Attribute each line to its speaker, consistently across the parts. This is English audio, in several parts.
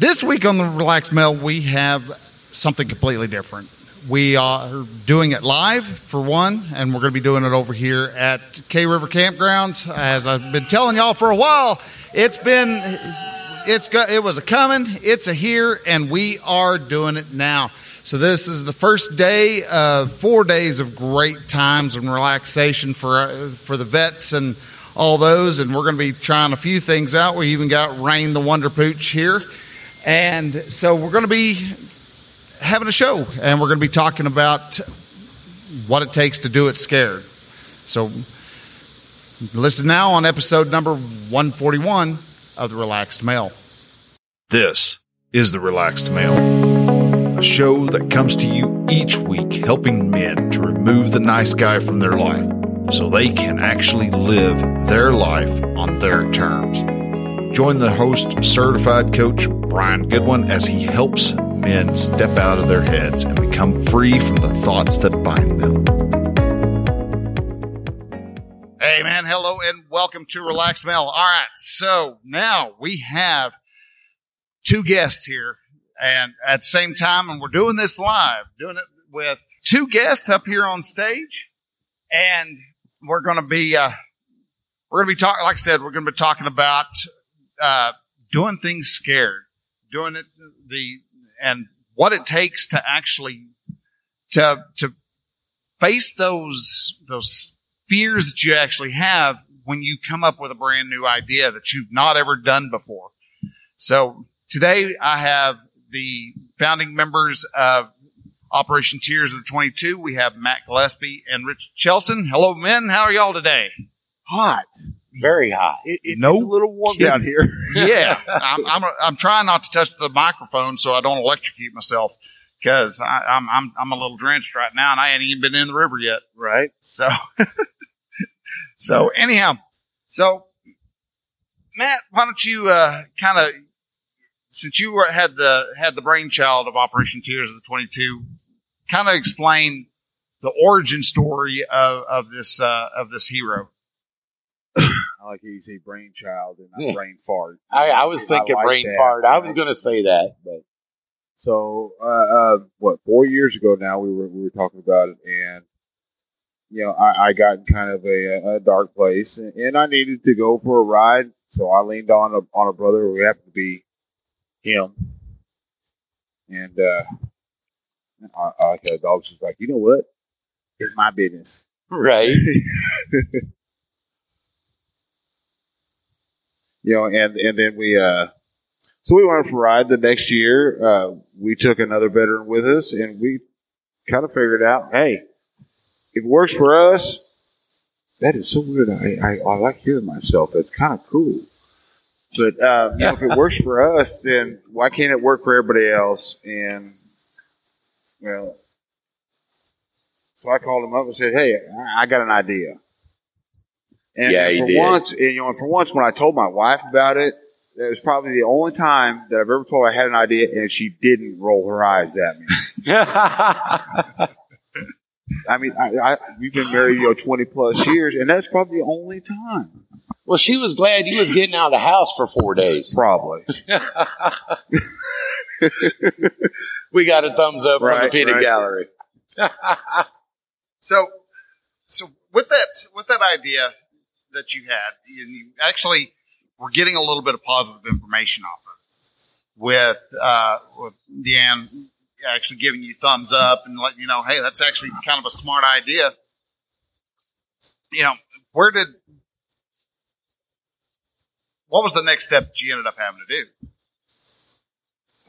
Speaker 1: This week on the Relaxed Male, we have something completely different. We are doing it live for one, and we're going to be doing it over here at K River Campgrounds. As I've been telling y'all for a while, it's been it's got it was a coming, it's a here, and we are doing it now. So this is the first day of four days of great times and relaxation for uh, for the vets and all those, and we're going to be trying a few things out. We even got Rain the Wonder Pooch here, and so we're going to be having a show, and we're going to be talking about what it takes to do it scared. So listen now on episode number 141 of the Relaxed Male.
Speaker 2: This is the Relaxed Male, a show that comes to you each week helping men to remove the nice guy from their life so they can actually live their life on their terms. Join the host, certified coach Brian Goodwin, as he helps men step out of their heads and become free from the thoughts that bind them.
Speaker 1: Hey, man, hello and welcome to Relaxed Male. All right, so now we have two guests here, and at the same time, and we're doing this live, doing it with two guests up here on stage, and we're going to be uh, we're going to be talking. Like I said, we're going to be talking about uh, doing things scared, doing it the and what it takes to actually to to face those those fears that you actually have when you come up with a brand new idea that you've not ever done before. So today I have the founding members of Operation Tears of the 22. We have Matt Gillespie and Rich Chelson. Hello, men. How are y'all today?
Speaker 3: Hot. Very hot.
Speaker 4: It, it's
Speaker 1: No
Speaker 4: a little warm
Speaker 1: kidding.
Speaker 4: out here.
Speaker 1: yeah, I'm, I'm, I'm trying not to touch the microphone so I don't electrocute myself because I'm, I'm, I'm a little drenched right now and I ain't even been in the river yet.
Speaker 4: right?
Speaker 1: So, so anyhow, so Matt, why don't you, uh, kind of, since you were, had the, had the brainchild of Operation Tears of the 22, kind of explain the origin story of, of this, uh, of this hero.
Speaker 4: I like how you say brainchild and not
Speaker 3: Yeah.
Speaker 4: brain fart.
Speaker 3: I, I was thinking
Speaker 4: like
Speaker 3: brain
Speaker 4: that.
Speaker 3: fart. I was going to say that, but
Speaker 4: So, uh, uh, what four years ago now we were we were talking about it, and you know I, I got in kind of a, a dark place, and, and I needed to go for a ride, so I leaned on a on a brother who happened to be him, and uh, I, I like how the dog's just like, you know what, it's my business.
Speaker 3: right.
Speaker 4: you know, and and then we uh, so we went for a ride the next year. Uh, we took another veteran with us, and we kind of figured out, hey, if it works for us, that is so weird. I I, I like hearing myself. It's kind of cool. But um, you know, if it works for us, then why can't it work for everybody else? And well, so I called him up and said, "Hey, I got an idea." And
Speaker 3: Yeah,
Speaker 4: for
Speaker 3: you did.
Speaker 4: once, and, you know, and for once, when I told my wife about it, that was probably the only time that I've ever told her I had an idea, and she didn't roll her eyes at me. I mean, I, I, we've been married, you know, twenty plus years, and that's probably the only time.
Speaker 3: well, she was glad you was getting out of the house for four days.
Speaker 4: Probably.
Speaker 3: We got a thumbs up from the
Speaker 4: Right,
Speaker 3: peanut
Speaker 4: right.
Speaker 3: gallery.
Speaker 1: So, so with that, with that idea that you had, you, you actually were getting a little bit of positive information off of it with, uh, with Deanne actually giving you thumbs up and letting you know, hey, that's actually kind of a smart idea. You know, where did, what was the next step that you ended up having to do?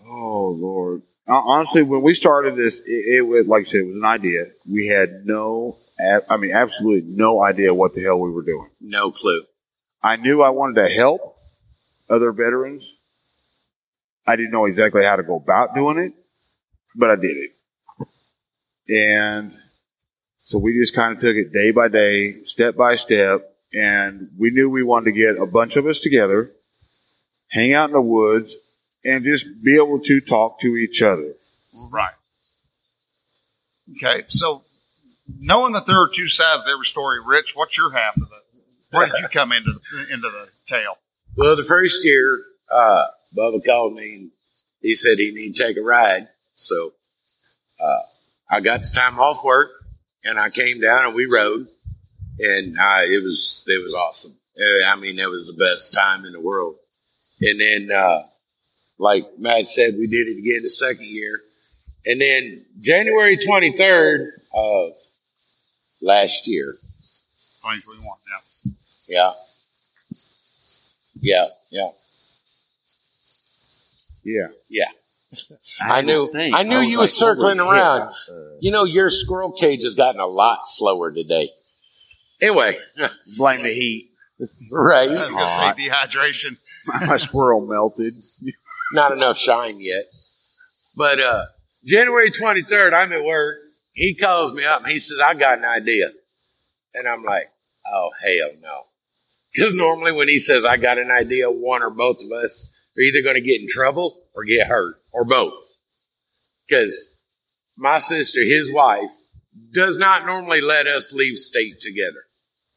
Speaker 4: Oh Lord. Honestly, when we started this, it, it was like I said, it was an idea. We had no, I mean, absolutely no idea what the hell we were doing.
Speaker 3: No clue.
Speaker 4: I knew I wanted to help other veterans. I didn't know exactly how to go about doing it, but I did it. And so we just kind of took it day by day, step by step, and we knew we wanted to get a bunch of us together, hang out in the woods, and just be able to talk to each other.
Speaker 1: Right. Okay. So knowing that there are two sides to every story, Rich, what's your half of it? Where did you come into the, into the tale?
Speaker 5: Well, the first year, uh, Bubba called me and
Speaker 3: he said he needed to take a ride. So uh, I got the time off work and I came down and we rode, and uh, it was it was awesome. Uh, I mean, it was the best time in the world. And then, uh, like Matt said, we did it again the second year, and then January twenty third of last year.
Speaker 1: 2021. Yeah.
Speaker 3: Yeah, yeah, yeah,
Speaker 4: Yeah.
Speaker 3: yeah. I knew,
Speaker 5: think.
Speaker 3: I knew
Speaker 5: I
Speaker 3: you
Speaker 5: like,
Speaker 3: was circling
Speaker 5: holy
Speaker 3: around. You know, your squirrel cage has gotten a lot slower today. Anyway,
Speaker 4: Blame the heat.
Speaker 3: right?
Speaker 1: I was going to say dehydration.
Speaker 4: My squirrel melted.
Speaker 3: Not enough shine yet. But uh January 23rd, I'm at work. He calls me up and he says, I got an idea. And I'm like, oh, hell no. Because normally when he says, I got an idea, one or both of us are either going to get in trouble or get hurt or both. Because my sister, his wife, does not normally let us leave state together.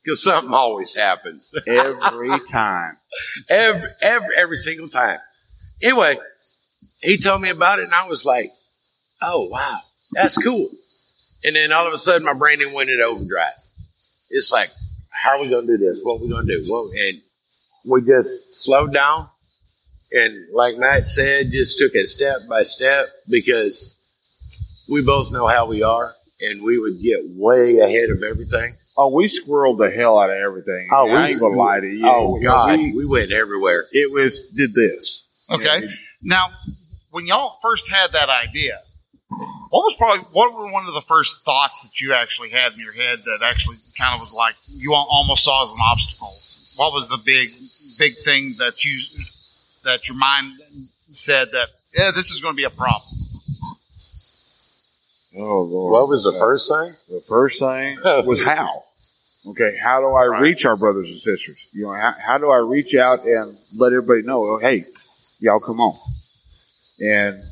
Speaker 3: Because something always happens.
Speaker 4: Every time.
Speaker 3: every, every, every single time. Anyway, he told me about it and I was like, oh, wow, that's cool. And then all of a sudden my brain went into overdrive. It's like, how are we going to do this? What are we going to do? Well, and we just slowed down. And like Matt said, just took it step by step because we both know how we are and we would get way ahead of everything.
Speaker 4: Oh, we squirreled the hell out of everything.
Speaker 3: Oh,
Speaker 4: I
Speaker 3: we-
Speaker 4: ain't gonna lie to you.
Speaker 3: Oh, God.
Speaker 4: we-
Speaker 3: We went everywhere.
Speaker 4: it was did this.
Speaker 1: Okay.
Speaker 4: Yeah.
Speaker 1: Now, when y'all first had that idea, what was probably what were one of the first thoughts that you actually had in your head that actually kind of was like you almost saw as an obstacle? What was the big big thing that you that your mind said that yeah this is going to be a problem?
Speaker 4: Oh Lord.
Speaker 3: What was the first thing?
Speaker 4: The first thing was how. Okay, how do I reach our brothers and sisters? You know, how, how do I reach out and let everybody know? oh, Hey, y'all come on. And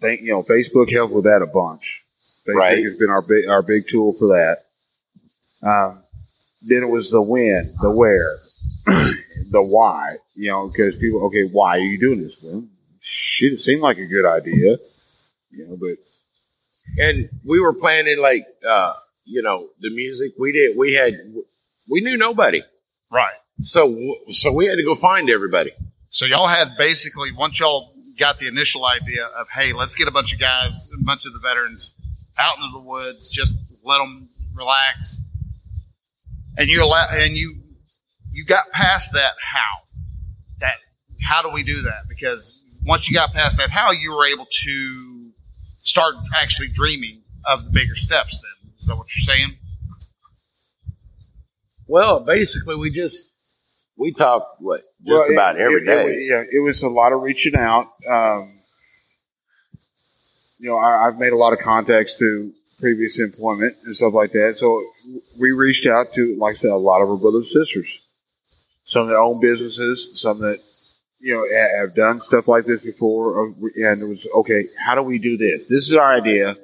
Speaker 4: thank you know, Facebook helped with that a bunch. Facebook
Speaker 3: Right.
Speaker 4: has been our big our big tool for that. Um, then it was the when, the where, the why. You know, because people, okay, why are you doing this? Well, shit, it seemed like a good idea. You know, but
Speaker 3: and we were planning like uh you know the music we did we had we knew nobody
Speaker 1: Right.
Speaker 3: so so we had to go find everybody
Speaker 1: So y'all had basically once y'all got the initial idea of hey let's get a bunch of guys, a bunch of the veterans out into the woods, just let them relax, and you allow and you you got past that how that how do we do that? Because once you got past that how you were able to start actually dreaming of the bigger steps then. Is that what you're saying?
Speaker 3: Well basically we just we talk what just
Speaker 4: Well, it-
Speaker 3: about every
Speaker 4: it-
Speaker 3: day.
Speaker 4: it- yeah, it was a lot of reaching out. Um, you know, I, I've made a lot of contacts to previous employment and stuff like that. So we reached out to, like I said, a lot of our brothers and sisters. Some that own businesses, some that you know have done stuff like this before, uh, and it was okay. How do we do this? This is our idea.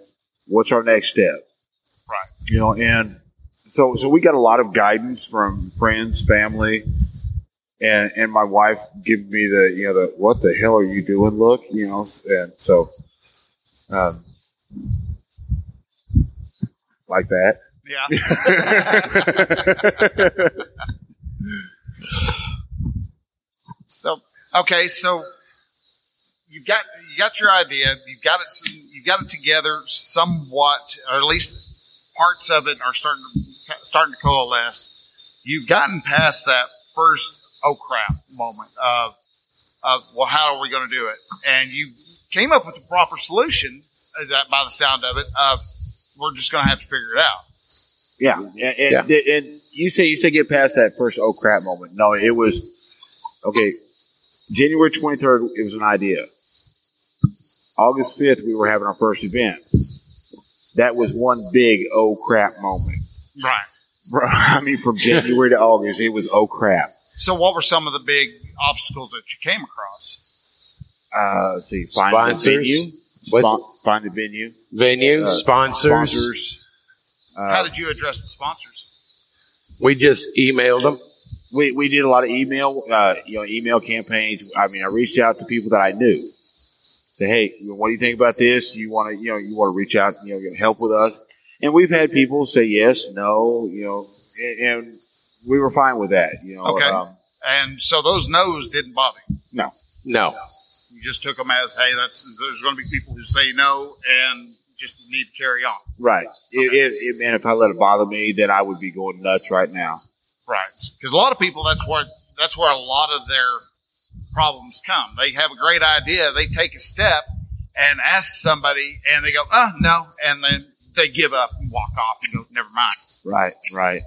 Speaker 4: What's our next step?
Speaker 1: Right.
Speaker 4: You know, and so so we got a lot of guidance from friends, family, and and my wife gave me the you know the what the hell are you doing look? You know and so um like that.
Speaker 1: Yeah. So okay, so you've got you got your idea, you've got it, you've got it together somewhat, or at least parts of it are starting to starting to coalesce. You've gotten past that first oh crap moment of of well, how are we going to do it? And you came up with the proper solution. uh, That by the sound of it, of we're just going to have to figure it out.
Speaker 4: yeah and, and, and you say you say get past that first oh crap moment no it was okay January 23rd it was an idea August 5th we were having our first event that was one big oh crap moment
Speaker 1: Right.
Speaker 4: I mean from January to August it was oh crap
Speaker 1: So, what were some of the big obstacles that you came across?
Speaker 4: uh, let's see find
Speaker 3: Sponsors?
Speaker 4: the venue
Speaker 3: What's-
Speaker 4: Spon- find the venue
Speaker 3: Venue
Speaker 4: Uh,
Speaker 3: sponsors.
Speaker 4: sponsors. Uh,
Speaker 1: How did you address the sponsors?
Speaker 3: We just emailed them
Speaker 4: we, we did a lot of email, uh, you know, email campaigns. I mean, I reached out to people that I knew. Say, hey, what do you think about this? You want to, you know, you want to reach out, you know, help with us. And we've had people say yes, no, you know, and, and we were fine with that, you know.
Speaker 1: Okay.
Speaker 4: Um,
Speaker 1: And so those no's didn't bother you.
Speaker 3: No. No.
Speaker 1: You just took them as, hey, that's there's going to be people who say no and just need to carry on.
Speaker 4: right. It, it, it, man, if I let it bother me, then I would be going nuts right now.
Speaker 1: Right. Because a lot of people, that's where that's where a lot of their problems come. They have a great idea, they take a step and ask somebody, and they go, "Oh no," and then they give up and walk off and go, "Never mind."
Speaker 4: Right, right.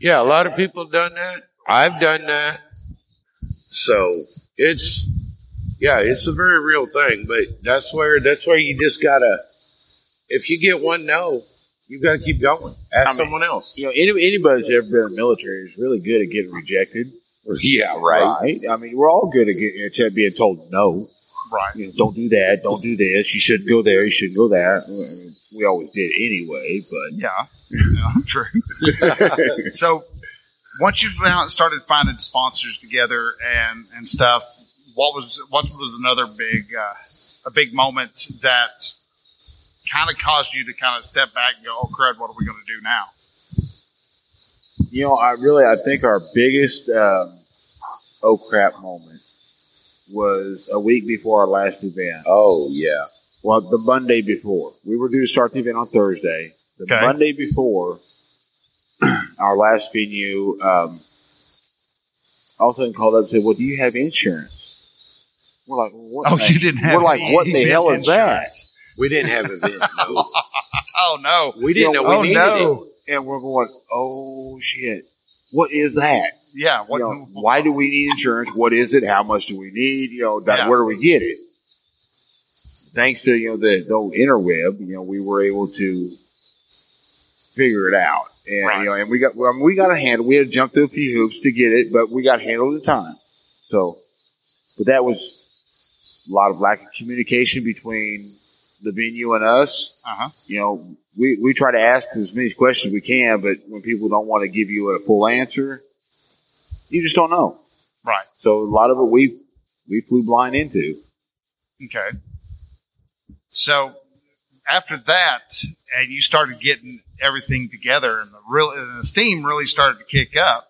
Speaker 3: Yeah, a lot of people done that. I've done that. So it's yeah, it's a very real thing. But that's where that's where you just gotta. If you get one no, you gotta keep going. Ask
Speaker 4: I mean-
Speaker 3: someone else.
Speaker 4: You know, any, anybody ever been in the military is really good at getting rejected.
Speaker 3: Yeah,
Speaker 4: Right. I mean, we're all good at, getting, at being told no.
Speaker 1: Right.
Speaker 4: You know, don't do that. Don't do this. You shouldn't go there. You shouldn't go that. Mean, we always did anyway, but
Speaker 1: Yeah. Yeah true. so once you found, started finding sponsors together and and stuff, what was what was another big uh, a big moment that kind of caused you to kind of step back and go, "Oh crud, what are we going to do now?"
Speaker 4: you know, I really, I think our biggest, um, oh crap moment was a week before our last event.
Speaker 3: Oh yeah.
Speaker 4: Well, the Monday before. We were due to start the event on Thursday. The
Speaker 1: Okay.
Speaker 4: Monday before our last venue, um, all of a sudden called up and said, well, do you have insurance? We're like, what?
Speaker 1: Oh,
Speaker 4: the-
Speaker 1: you didn't have.
Speaker 4: We're like, what the hell is that?
Speaker 3: We didn't have event. No.
Speaker 1: Oh no!
Speaker 3: We didn't
Speaker 4: You
Speaker 3: know
Speaker 4: know,
Speaker 3: we
Speaker 1: oh
Speaker 3: needed
Speaker 1: no!
Speaker 3: it.
Speaker 4: And we're going, oh shit. What is that?
Speaker 1: Yeah. What?
Speaker 4: You know, why do we need insurance? What is it? How much do we need? You know, that,
Speaker 1: Yeah.
Speaker 4: where do we get it? Thanks to, you know, the, the old interweb, you know, we were able to figure it out. And,
Speaker 1: Right.
Speaker 4: you know, and we got, well, we got a handle. We had to jump through a few hoops to get it, but we got handled at the time. So, but that was a lot of lack of communication between the venue and us.
Speaker 1: Uh huh.
Speaker 4: You know, we, we try to ask as many questions as we can, but when people don't want to give you a full answer, you just don't know.
Speaker 1: Right.
Speaker 4: So a lot of it we we flew blind into.
Speaker 1: Okay. So after that, and you started getting everything together, and the real and the steam really started to kick up.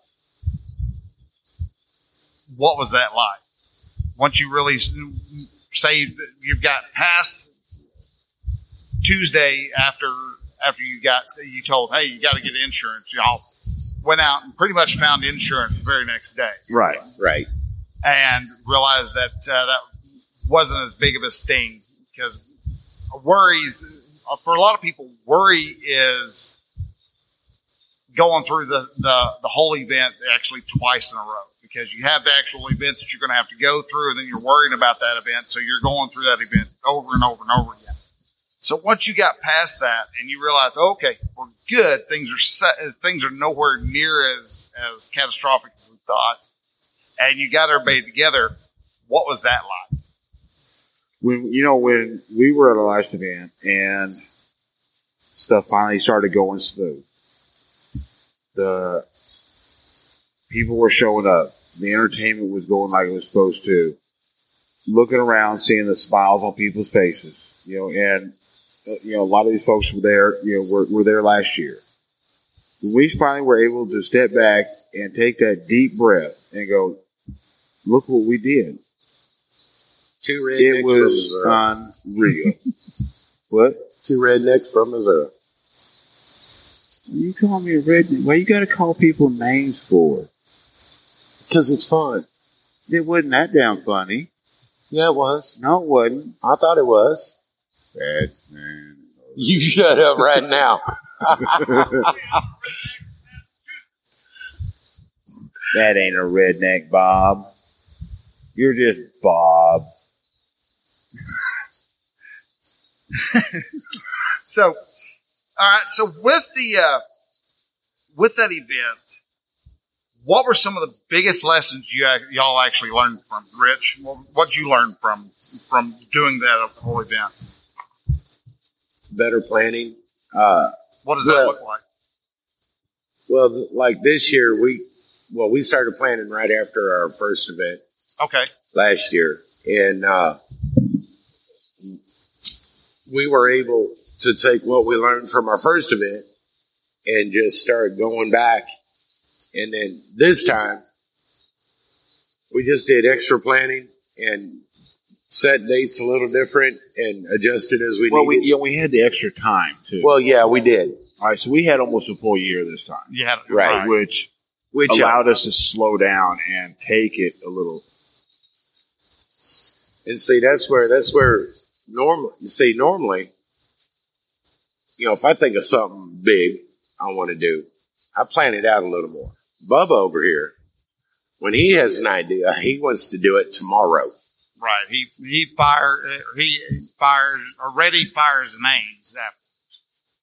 Speaker 1: What was that like? Once you really say you've got past Tuesday after after you got you told, hey, you got to get insurance. Y'all went out and pretty much found insurance the very next day
Speaker 4: Right.
Speaker 3: Right.
Speaker 1: and realized that uh, that wasn't as big of a sting because worries uh, for a lot of people worry is going through the, the, the whole event actually twice in a row because you have the actual event that you're going to have to go through and then you're worrying about that event so you're going through that event over and over and over again so once you got past that and you realize okay we're good things are set, things are nowhere near as as catastrophic as we thought and you got everybody together. What was that like?
Speaker 4: When you know when we were at our last event and stuff finally started going smooth, the people were showing up. The entertainment was going like it was supposed to. Looking around, seeing the smiles on people's faces, you know, and you know a lot of these folks were there. You know, were, were there last year. We finally were able to step back and take that deep breath and go, "Look what we did."
Speaker 3: Two rednecks
Speaker 4: It
Speaker 3: from
Speaker 4: was
Speaker 3: Missouri.
Speaker 4: unreal. what?
Speaker 3: Two rednecks from Missouri.
Speaker 4: You call me a redneck? Why you got to call people names for?
Speaker 3: Because it's fun.
Speaker 4: It wasn't that damn funny.
Speaker 3: Yeah, it was.
Speaker 4: No, it wasn't.
Speaker 3: I thought it was.
Speaker 4: Redman.
Speaker 3: You shut up right now.
Speaker 4: That ain't a redneck, Bob. You're just Bob.
Speaker 1: So, all right. So with the uh, with that event, what were some of the biggest lessons you y'all actually learned from Rich? What did you learn from from doing that whole event?
Speaker 3: Better planning.
Speaker 4: Uh,
Speaker 1: What does that look like?
Speaker 3: Well, like this year, we well we started planning right after our first event
Speaker 1: Okay.
Speaker 3: last year, and uh, we were able to take what we learned from our first event and just start going back. And then this time, we just did extra planning and set dates a little different and adjusted as we
Speaker 4: Well, we
Speaker 3: needed.
Speaker 4: you know, we had the extra time too.
Speaker 3: well, yeah, we did.
Speaker 4: all right, so we had almost a full year this time,
Speaker 1: You had it
Speaker 3: Right.
Speaker 4: which
Speaker 3: Which uh,
Speaker 4: allowed us to slow down and take it a little.
Speaker 3: And see, that's where that's where normally you see normally, you know, if I think of something big I want to do, I plan it out a little more. Bubba over here, when he has an idea, he wants to do it tomorrow.
Speaker 1: Right. He he fire uh, he fires already fires names. That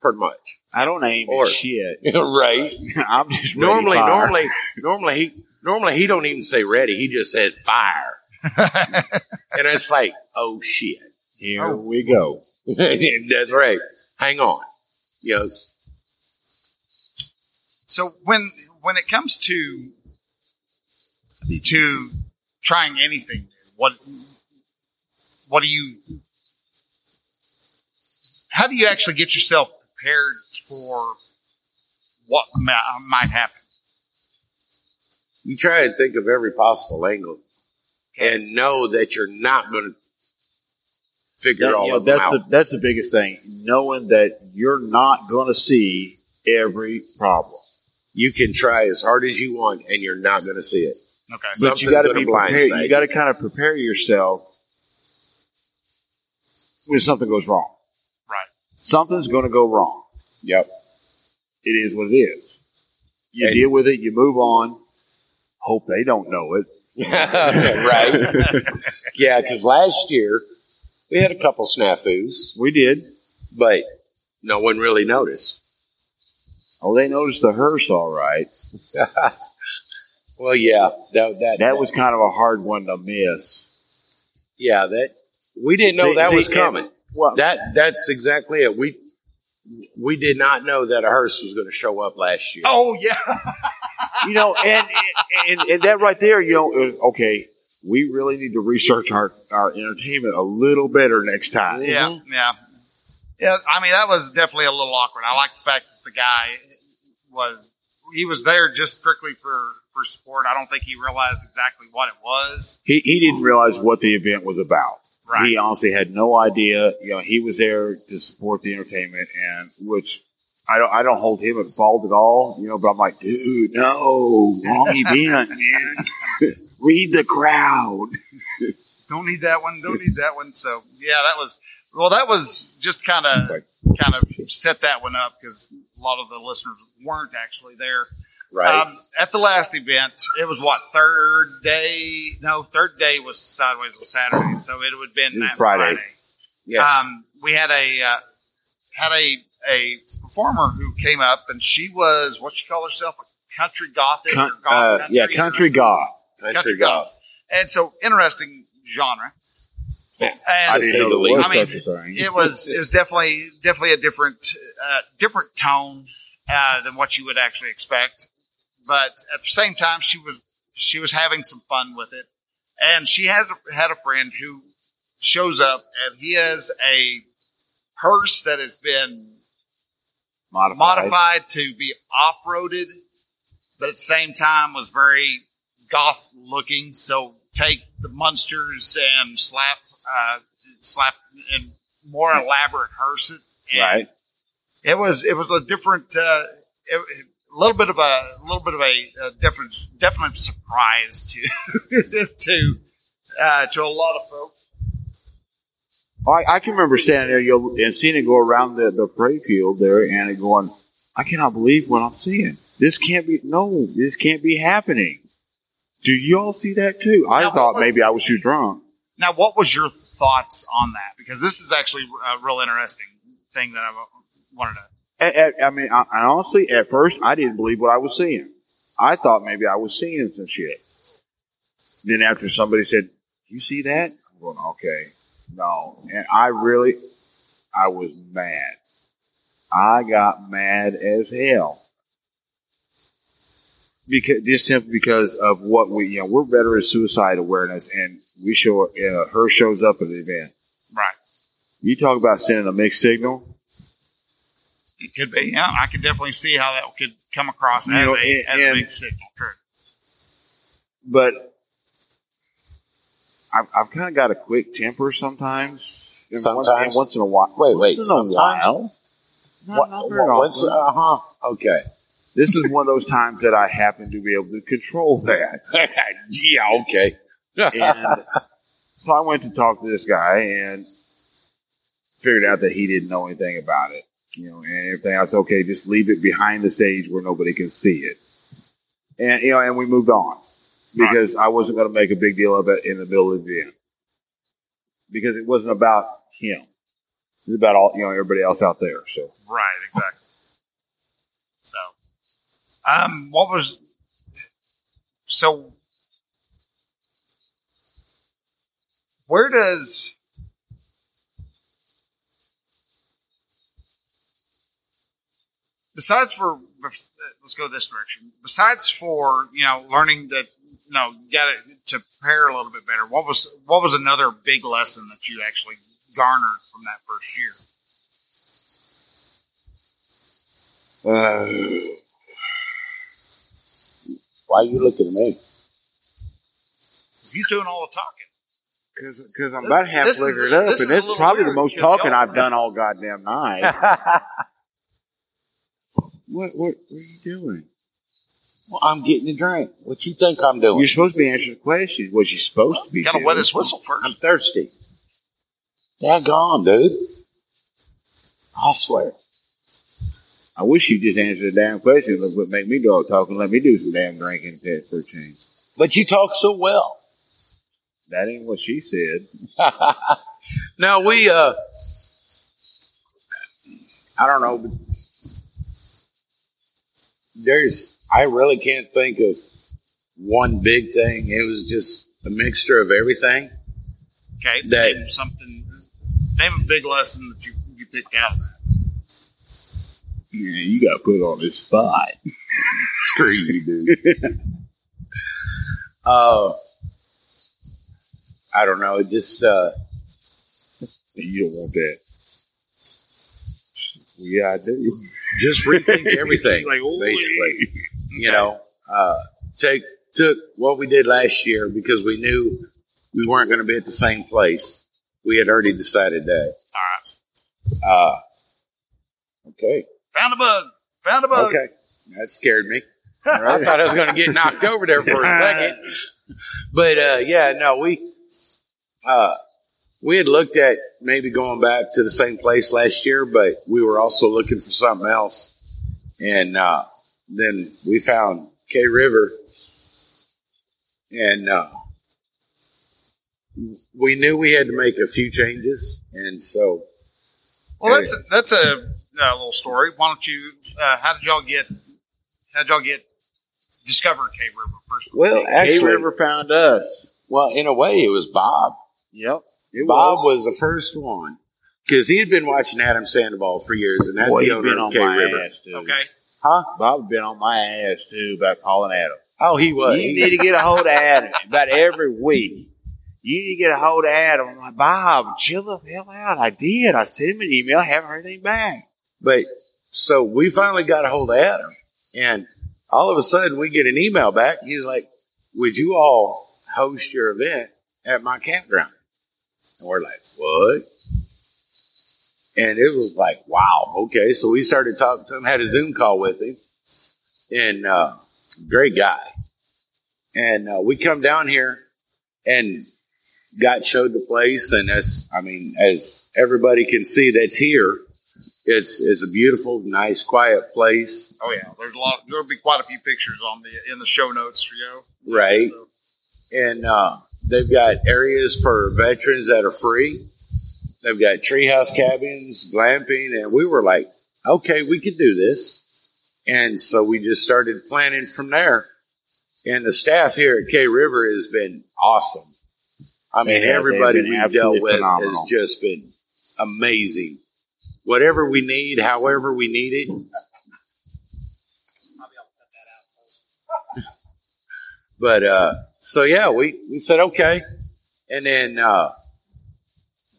Speaker 3: Pretty much,
Speaker 4: I don't aim
Speaker 3: Or-
Speaker 4: at shit.
Speaker 3: right?
Speaker 4: I'm just ready
Speaker 3: normally,
Speaker 4: fire.
Speaker 3: normally, normally he normally he don't even say ready. He just says fire, and it's like, oh shit,
Speaker 4: Here
Speaker 1: Oh.
Speaker 4: we go.
Speaker 3: that's right. Hang on, know,
Speaker 1: so when when it comes to to trying anything, what what do you how do you actually get yourself prepared for what ma- might happen?
Speaker 3: you try and think of every possible angle and know that you're not going to figure
Speaker 4: That-
Speaker 3: all
Speaker 4: you know,
Speaker 3: of
Speaker 4: that's
Speaker 3: out.
Speaker 4: the that's the biggest thing. Knowing that you're not going to see every problem,
Speaker 3: you can try as hard as you want and you're not going to see it.
Speaker 1: Okay.
Speaker 4: But you got to be prepared. You got to kind of prepare yourself when something goes wrong.
Speaker 1: Right.
Speaker 4: Something's going to go wrong. Yep. It is what it is. You
Speaker 3: And-
Speaker 4: deal with it. You move on. Hope they don't know it.
Speaker 3: right? yeah, because last year we had a couple snafus,
Speaker 4: We did.
Speaker 3: but no one really noticed.
Speaker 4: Oh, they noticed the hearse all right.
Speaker 3: well, yeah, that, that
Speaker 4: That was kind of a hard one to miss.
Speaker 3: yeah that we didn't know
Speaker 4: See-
Speaker 3: that
Speaker 4: see,
Speaker 3: was coming.
Speaker 4: Well,
Speaker 3: That that's exactly it. We we did not know that a hearse was going to show up last year.
Speaker 1: Oh yeah.
Speaker 4: you know, and, and and that right there, you know, okay, we really need to research our our entertainment a little better next time.
Speaker 1: Yeah, mm-hmm. yeah, yeah. I mean, that was definitely a little awkward. I like the fact that the guy was he was there just strictly for for sport. I don't think he realized exactly what it was.
Speaker 4: He he didn't realize what the event was about.
Speaker 1: Right.
Speaker 4: He honestly had no idea. You know, he was there to support the entertainment, and which I don't I don't hold him at fault at all. You know, but I'm like, dude, no, wrong event, man. Read the crowd.
Speaker 1: Don't need that one. Don't need that one. So yeah, that was well. That was just kind of kind of set that one up because a lot of the listeners weren't actually there.
Speaker 3: right.
Speaker 1: Um, at the last event, it was what third day? No, third day was sideways was Saturday, so it would have been that
Speaker 4: Friday.
Speaker 1: Friday.
Speaker 3: yeah.
Speaker 1: Um, we had a uh, had a a performer who came up, and she was what you call herself a country gothic
Speaker 4: Con-
Speaker 1: or goth
Speaker 4: uh,
Speaker 1: country,
Speaker 4: yeah, country goth.
Speaker 3: Country,
Speaker 1: country
Speaker 3: golf.
Speaker 1: goth. and so interesting genre.
Speaker 3: Yeah.
Speaker 1: And
Speaker 4: I didn't know
Speaker 3: the
Speaker 4: there
Speaker 1: I mean,
Speaker 4: thing.
Speaker 1: it was it was definitely definitely a different uh, different tone uh, than what you would actually expect. But at the same time, she was she was having some fun with it, and she has a, had a friend who shows up, and he has a hearse that has been
Speaker 4: modified.
Speaker 1: modified to be off roaded, but at the same time was very goth looking. So take the monsters and slap uh, slap and more elaborate hearses. And
Speaker 4: Right.
Speaker 1: It was it was a different. Uh, it, a little bit of a, a little bit of a, a different, definite surprise to to uh, to a lot of folks.
Speaker 4: I, I can remember standing there you and seeing it go around the, the parade field there and it going, I cannot believe what I'm seeing. This can't be, no, this can't be happening. Do you all see that too? I
Speaker 1: Now,
Speaker 4: thought
Speaker 1: was-
Speaker 4: maybe I was too drunk.
Speaker 1: Now, what was your thoughts on that? Because this is actually a real interesting thing that I wanted to.
Speaker 4: At, at, I mean, I, I honestly, at first, I didn't believe what I was seeing. I thought maybe I was seeing some shit. Then after somebody said, "You see that?" I'm going, "Okay, no." And I really, I was mad. I got mad as hell. Because just simply because of what we you know we're veteran suicide awareness and we show uh, her shows up at the event.
Speaker 1: Right.
Speaker 4: You talk about sending a mixed signal.
Speaker 1: It could be. Yeah, I could definitely see how that could come across
Speaker 4: You
Speaker 1: as,
Speaker 4: know,
Speaker 1: a,
Speaker 4: and-
Speaker 1: as a
Speaker 4: and-
Speaker 1: big signal. True.
Speaker 4: but I've, I've kind of got a quick temper sometimes. And once-
Speaker 3: Sometimes?
Speaker 4: and once in a while.
Speaker 3: Wait, wait,
Speaker 4: Once in a while. Not,
Speaker 3: What,
Speaker 4: not very
Speaker 3: what, what's,
Speaker 4: often.
Speaker 3: uh huh. Okay.
Speaker 4: This is one of those times that I happen to be able to control that.
Speaker 3: yeah, okay.
Speaker 4: And so I went to talk to this guy and figured out that he didn't know anything about it. You know, and everything else, okay, just leave it behind the stage where nobody can see it. And, you know, and we moved on because I wasn't going to make a big deal of it in the middle of the event because it wasn't about him. It's about all, you know, everybody else out there. So
Speaker 1: Right. Exactly. Um, what was so? Where does besides for let's go this direction. Besides for you know learning that you know got to prepare a little bit better. What was what was another big lesson that you actually garnered from that first year?
Speaker 3: Uh, why are you looking at me?
Speaker 1: He's doing all the talking.
Speaker 4: because I'm about half
Speaker 1: this is-
Speaker 4: flickered up,
Speaker 1: this
Speaker 4: and
Speaker 1: is
Speaker 4: it's
Speaker 1: little
Speaker 4: probably the most talking I've done all goddamn night. what, what, what are you doing?
Speaker 3: well, I'm getting a drink. What you think I'm doing?
Speaker 4: You're supposed to be answering questions. What you supposed to be?
Speaker 1: Got to
Speaker 4: doing.
Speaker 1: wet his whistle first.
Speaker 3: I'm thirsty. Daggone, dude. I swear.
Speaker 4: I wish you'd just answered the damn question. Look what make me do all the talking. Let me do some damn drinking test for a change.
Speaker 3: But you talk so well.
Speaker 4: That ain't what she said.
Speaker 3: now we uh I don't know. but There's I really can't think of one big thing. It was just a mixture of everything.
Speaker 1: Okay,
Speaker 3: That-
Speaker 1: name something. Name a big lesson that you you picked out.
Speaker 4: Yeah, you got put on this spot.
Speaker 3: Screw you, dude. uh I don't know, it just uh
Speaker 4: You don't want that. Yeah, I do.
Speaker 3: just rethink everything.
Speaker 4: Like, oh,
Speaker 3: basically. you know, uh, take took what we did last year because we knew we weren't going to be at the same place. We had already decided that.
Speaker 1: All right,
Speaker 3: Uh, okay,
Speaker 1: found a bug. Found a bug.
Speaker 3: okay, that scared me. I thought I was going to get knocked over there for a second, but uh, yeah, no, we uh, we had looked at maybe going back to the same place last year, but we were also looking for something else, and uh, then we found K River, and uh, we knew we had to make a few changes, and so
Speaker 1: Well, that's a, that's a, uh little story. Why don't you? Uh, how did y'all get? How did y'all get discover K River first?
Speaker 3: well,
Speaker 4: K River found us.
Speaker 3: well, in a way, it was Bob.
Speaker 4: Yep. It
Speaker 3: Bob was the first one because he had been watching Adam Sandoval for years, and that's
Speaker 4: Boy,
Speaker 3: the
Speaker 4: he'd
Speaker 3: owner
Speaker 4: been
Speaker 3: of
Speaker 4: on
Speaker 3: K
Speaker 4: my
Speaker 3: River.
Speaker 4: ass too.
Speaker 1: Okay,
Speaker 3: Huh?
Speaker 4: Bob had been on my ass too about calling Adam.
Speaker 3: Oh, he was.
Speaker 4: you need to get a hold of Adam about every week. You need to get a hold of Adam. I'm like, Bob, chill the hell out. I did. I sent him an email. I haven't heard anything back.
Speaker 3: But so we finally got a hold of Adam, and all of a sudden we get an email back. He's like, "Would you all host your event at my campground?" And we're like, "What?" And it was like, "Wow, okay." So we started talking to him, had a Zoom call with him, and uh, great guy. And uh, we come down here and got showed the place, and as I mean, as everybody can see that's here, it's it's a beautiful, nice, quiet place,
Speaker 1: oh yeah, there's a lot. There'll be quite a few pictures on the in the show notes for you.
Speaker 3: right?
Speaker 1: So,
Speaker 3: And uh, they've got areas for veterans that are free. They've got treehouse cabins, glamping, and we were like, okay, we could do this. And so we just started planning from there. And the staff here at K River has been awesome. I mean,
Speaker 4: They have.
Speaker 3: everybody we've dealt with
Speaker 4: phenomenal.
Speaker 3: has just been amazing. Whatever we need, however we need it. But uh, so yeah, we we said okay, and then uh,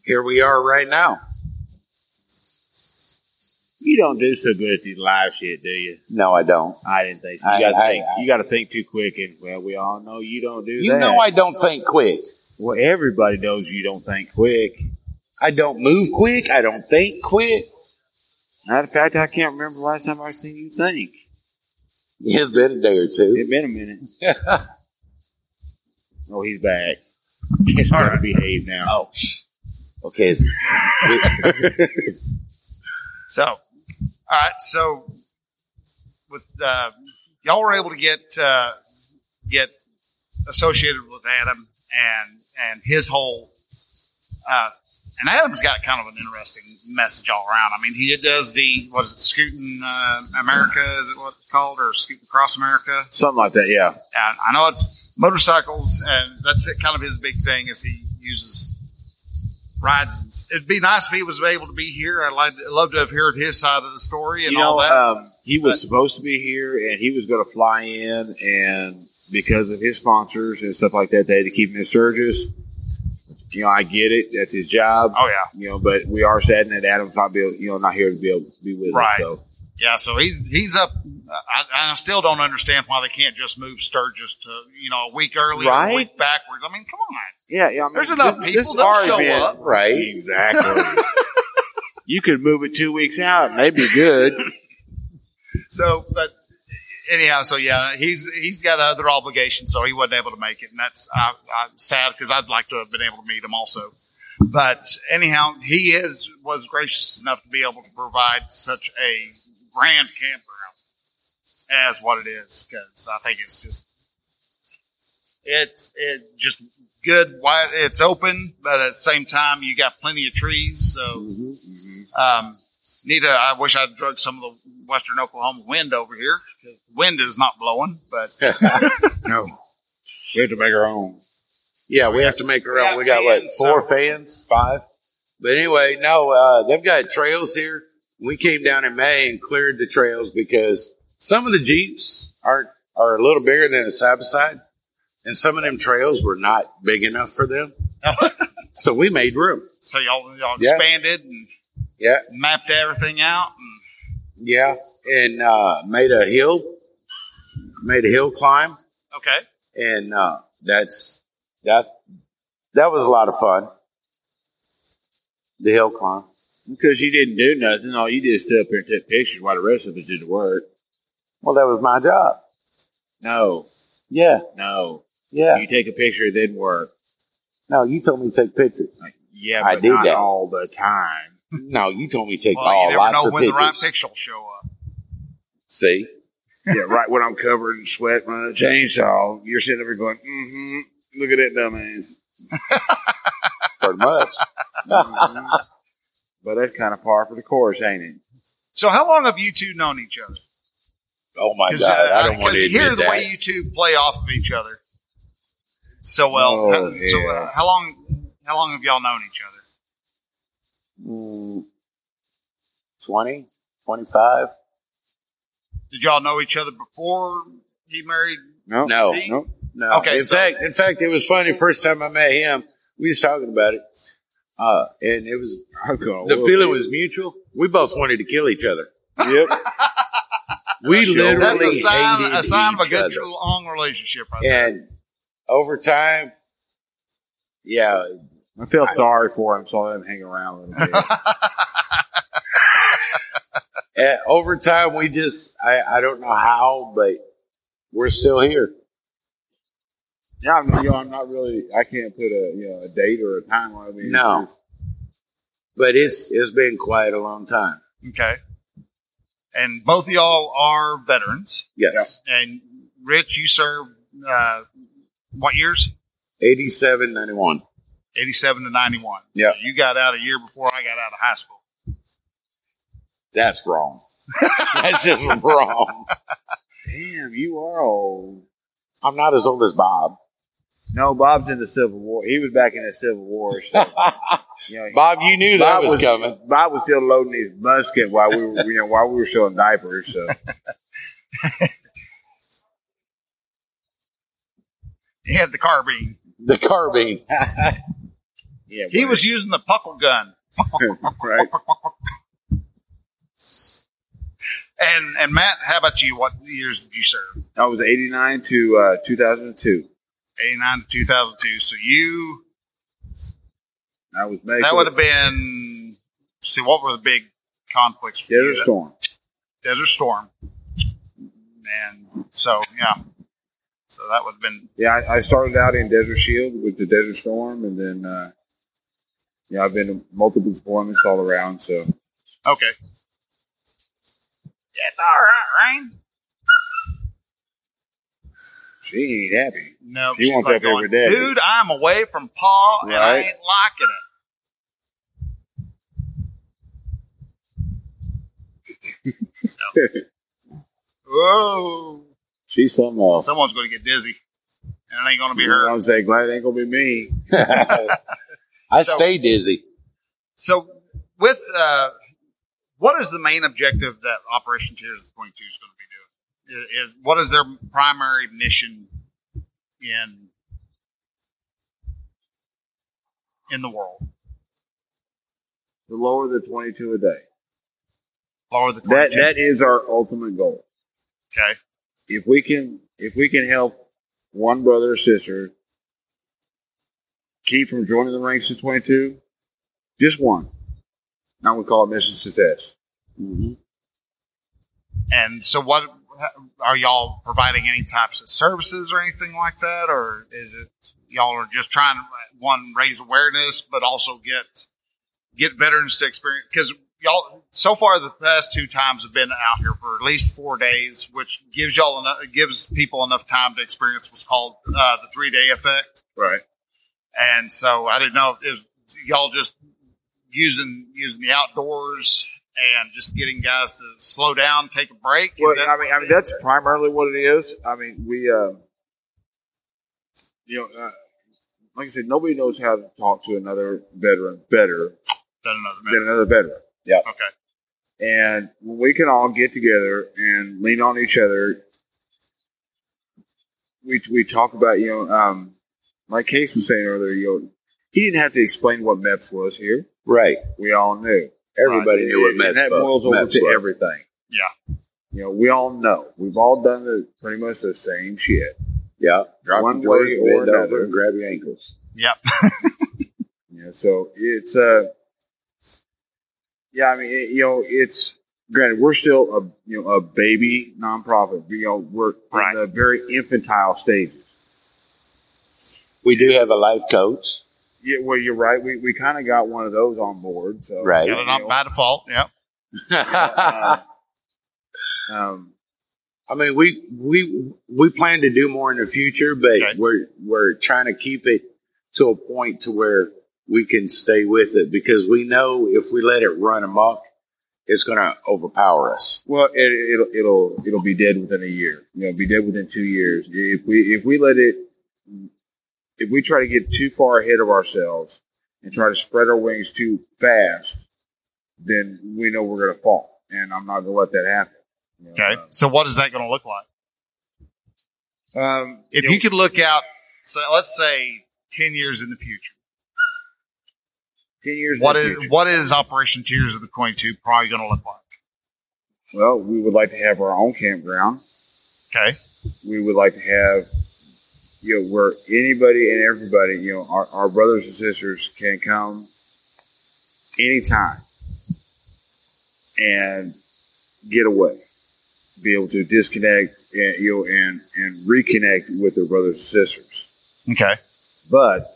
Speaker 3: here we are right now.
Speaker 4: You don't do so good at these live shit, do you?
Speaker 3: No, I don't.
Speaker 4: I didn't think so. You
Speaker 3: I-
Speaker 4: gotta
Speaker 3: I-
Speaker 4: think.
Speaker 3: I-
Speaker 4: you gotta think too quick, and well, we all know you don't do
Speaker 3: You
Speaker 4: that.
Speaker 3: know I don't think quick.
Speaker 4: well, everybody knows you don't think quick.
Speaker 3: I don't move quick. I don't think quick.
Speaker 4: Matter of fact, I can't remember the last time I seen you think.
Speaker 3: It's been a day or two.
Speaker 4: It's been a minute. Oh, he's back. He's got to behave now.
Speaker 3: Oh, okay.
Speaker 1: So, all right. So, with uh, y'all were able to get uh, get associated with Adam and and his whole. Uh, and Adam's got kind of an interesting message all around. I mean, he does the what is it, scooting uh, America? Is it what it's called, or scooting across America?
Speaker 4: Something like that, yeah.
Speaker 1: And I know it's motorcycles, and that's it, kind of his big thing. Is he uses rides. It'd be nice if he was able to be here. I'd like, love to have heard his side of the story and
Speaker 4: you know,
Speaker 1: all that.
Speaker 4: um, he was
Speaker 1: But-
Speaker 4: supposed to be here, and he was going to fly in, and because of his sponsors and stuff like that, they had to keep him in Sturgis. You know, I get it; that's his job.
Speaker 1: oh yeah,
Speaker 4: You know, but we are saddened that Adam's not be, able, you know, not here to be able to be with
Speaker 1: Right.
Speaker 4: us. So
Speaker 1: yeah. So he's he's up. I, I still don't understand why they can't just move Sturgis to you know a week early, or a
Speaker 4: Right.
Speaker 1: week backwards. I mean, come on.
Speaker 4: yeah, yeah. I mean,
Speaker 1: There's enough
Speaker 4: this-
Speaker 1: people,
Speaker 4: that is
Speaker 1: they'll show
Speaker 4: event.
Speaker 1: up.
Speaker 3: right.
Speaker 4: Exactly. you could move it two weeks out, and they'd be good.
Speaker 1: So, but anyhow, so yeah, he's he's got other obligations, so he wasn't able to make it, and that's I, I'm sad because I'd like to have been able to meet him also. But anyhow, he is was gracious enough to be able to provide such a grand campground as what it is, because I think it's just it's it just good. Wide, it's open, but at the same time, you got plenty of trees, so.
Speaker 3: Mm-hmm.
Speaker 1: Um, need a, I wish I'd drug some of the western Oklahoma wind over here wind is not blowing, but
Speaker 4: No, we have to make our own.
Speaker 3: Yeah, we have to make our own. We got what four
Speaker 1: so-
Speaker 3: fans, five. But anyway, no, uh, they've got trails here. We came down in May and cleared the trails because some of the jeeps are are a little bigger than the side by side, and some of them trails were not big enough for them. so we made room.
Speaker 1: so y'all, y'all
Speaker 3: Yeah.
Speaker 1: expanded and
Speaker 3: Yeah,
Speaker 1: mapped everything out. And,
Speaker 3: yeah, and uh, made a hill, made a hill climb,
Speaker 1: okay.
Speaker 3: and uh, that's that. That was a lot of fun. The hill climb.
Speaker 4: Because you didn't do nothing, all you did is stood up here and took pictures while the rest of us did the work.
Speaker 3: Well, that was my job.
Speaker 4: No,
Speaker 3: Yeah,
Speaker 4: no.
Speaker 3: yeah.
Speaker 4: You take a picture, it didn't work.
Speaker 3: No, you told me to take pictures.
Speaker 4: Like, yeah,
Speaker 3: I did
Speaker 4: not
Speaker 3: that.
Speaker 4: all the time.
Speaker 3: No, you told me to take
Speaker 1: Well, you
Speaker 3: all
Speaker 1: never
Speaker 3: lots
Speaker 1: know
Speaker 3: of
Speaker 1: when
Speaker 3: pictures.
Speaker 1: the right picture will show up.
Speaker 3: See,
Speaker 4: yeah, right when I'm covered in sweat from the chainsaw, you're sitting over going, mm-hmm, look at that dumbass.
Speaker 3: pretty much.
Speaker 4: Mhm. but that's kind of par for the course, ain't it?
Speaker 1: So, how long have you two known each other?
Speaker 3: oh my god,
Speaker 1: uh,
Speaker 3: I don't want to
Speaker 1: 'cause hear the
Speaker 3: that.
Speaker 1: way you two play off of each other so well.
Speaker 4: Oh,
Speaker 1: How- So, uh, how long? How long have y'all known each other?
Speaker 3: Mm, 20, 25?
Speaker 1: Did y'all know each other before he married?
Speaker 4: No,
Speaker 3: No,
Speaker 1: Me?
Speaker 4: no.
Speaker 3: no.
Speaker 1: Okay,
Speaker 3: in
Speaker 1: so-
Speaker 3: fact, in fact, it was funny. First time I met him, we was talking about it, uh, and it was the feeling was mutual. We both wanted to kill each other.
Speaker 4: Yep.
Speaker 3: We
Speaker 4: Sure.
Speaker 3: literally
Speaker 1: That's a sign. A sign of a good,
Speaker 3: other.
Speaker 1: long relationship, right there.
Speaker 3: And over time, yeah,
Speaker 4: I feel sorry for him, so I let him hang around a little bit.
Speaker 3: Uh, over time, we just, I, I don't know how, but we're still here.
Speaker 4: yeah, I mean, you know, I'm not really. I can't put a you know a date or a time on it. Mean,
Speaker 3: No.
Speaker 4: it's just-
Speaker 3: But it's, it's been quite a long time.
Speaker 1: Okay. And both of y'all are veterans.
Speaker 3: Yes.
Speaker 1: And Rich, you served uh, what years?
Speaker 3: 87, 91.
Speaker 1: 87 to 91.
Speaker 3: Yeah.
Speaker 1: So you got out a year before I got out of high school.
Speaker 3: That's wrong. That's just wrong.
Speaker 4: Damn, you are old.
Speaker 3: I'm not as old as Bob.
Speaker 4: No, Bob's in the Civil War. He was back in the Civil War. So, you know,
Speaker 3: Bob, you knew that
Speaker 4: Bob
Speaker 3: was, coming.
Speaker 4: Bob was still loading his musket while we were, you know, while we were still in diapers. So,
Speaker 1: He had the carbine.
Speaker 3: The carbine.
Speaker 4: Yeah,
Speaker 1: He was using the puckle gun.
Speaker 4: right.
Speaker 1: And and Matt, how about you? What years did you serve?
Speaker 4: I was 89 to uh, 2002.
Speaker 1: 89 to 2002. So you,
Speaker 4: I was medical.
Speaker 1: that would have been, see, what were the big conflicts for
Speaker 4: Desert
Speaker 1: you?
Speaker 4: Storm.
Speaker 1: Desert Storm. And so, yeah. So that would have been,
Speaker 4: Yeah, I, I started out in Desert Shield with the Desert Storm, and then uh, yeah, I've been to multiple deployments all around. So
Speaker 1: okay. Yeah, it's all right, Rain.
Speaker 4: she ain't happy.
Speaker 1: No,
Speaker 4: She
Speaker 1: she's
Speaker 4: wants
Speaker 1: like
Speaker 4: that
Speaker 1: going,
Speaker 4: paper daddy.
Speaker 1: dude, I'm away from Pa and I ain't liking it. Whoa.
Speaker 4: She's something else.
Speaker 1: Someone's going to get dizzy. And it ain't going to be
Speaker 4: You
Speaker 1: her.
Speaker 4: I'm saying, glad it ain't gonna be me.
Speaker 3: I
Speaker 1: So-
Speaker 3: stay dizzy.
Speaker 1: So, with uh, what is the main objective that Operation Tears 22 is going to be doing? Is, is what is their primary mission in in the world?
Speaker 4: To lower the 22 a day.
Speaker 1: Lower the
Speaker 4: That
Speaker 1: 22.
Speaker 4: that is our ultimate goal.
Speaker 1: okay.
Speaker 4: If we can, if we can help one brother or sister keep from joining the ranks of 22, just one, I would call it mission success.
Speaker 1: And so, what are y'all providing any types of services or anything like that, or is it y'all are just trying to one raise awareness, but also get get veterans to experience? Because y'all, so far, the past two times have been out here for at least four days, which gives y'all enough, gives people enough time to experience what's called uh, the three day effect.
Speaker 4: Right.
Speaker 1: And so, I didn't know if y'all just using using the outdoors. And just getting guys to slow down, take a break.
Speaker 4: Well, I mean, I mean that's primarily what it is. I mean, we, uh, you know, uh, like I said, nobody knows how to talk to another veteran better
Speaker 1: Done another
Speaker 4: than another veteran. Yeah.
Speaker 1: Okay.
Speaker 4: And when we can all get together and lean on each other, we we talk about you know, um, like Case was saying earlier, you know, he didn't have to explain what MEPS was here.
Speaker 3: Right.
Speaker 4: We all knew.
Speaker 3: Everybody
Speaker 4: Right.
Speaker 3: knew what
Speaker 4: And
Speaker 3: MEPS
Speaker 4: that boils over to
Speaker 3: was.
Speaker 4: everything.
Speaker 1: Yeah.
Speaker 4: You know, we all know. We've all done the pretty much the same shit.
Speaker 3: Yeah. Drop
Speaker 4: One way or another.
Speaker 3: and grab your ankles.
Speaker 1: Yep.
Speaker 4: Yeah, so it's uh, yeah. I mean, it, you know, it's granted we're still a you know a baby nonprofit. You know, we're
Speaker 1: Right.
Speaker 4: in the very infantile stages.
Speaker 3: We do have a life coach.
Speaker 4: Yeah, well, you're right. We we kind of got one of those on board. So
Speaker 3: Right.
Speaker 1: Got it on by default. Yep.
Speaker 4: uh, um,
Speaker 3: I mean, we we we plan to do more in the future, but
Speaker 1: Okay.
Speaker 3: we're we're trying to keep it to a point to where we can stay with it because we know if we let it run amok, it's going to overpower us.
Speaker 4: well, it, it'll it'll it'll be dead within a year. You know, be dead within two years. If we if we let it, if we try to get too far ahead of ourselves and try to spread our wings too fast, then we know we're going to fall. And I'm not going to let that happen. You know,
Speaker 1: Okay. So what is that going to look like?
Speaker 4: uh, Um,
Speaker 1: If
Speaker 4: you
Speaker 1: you could look out, so let's say ten years in the future,
Speaker 4: ten years,
Speaker 1: what
Speaker 4: in the
Speaker 1: is
Speaker 4: future,
Speaker 1: what is Operation Tears of the Twenty Two probably going to look like?
Speaker 4: well, we would like to have our own campground.
Speaker 1: Okay.
Speaker 4: we would like to have, you know, where anybody and everybody, you know, our, our brothers and sisters can come anytime and get away, be able to disconnect and, you know, and, and reconnect with their brothers and sisters.
Speaker 1: Okay.
Speaker 4: But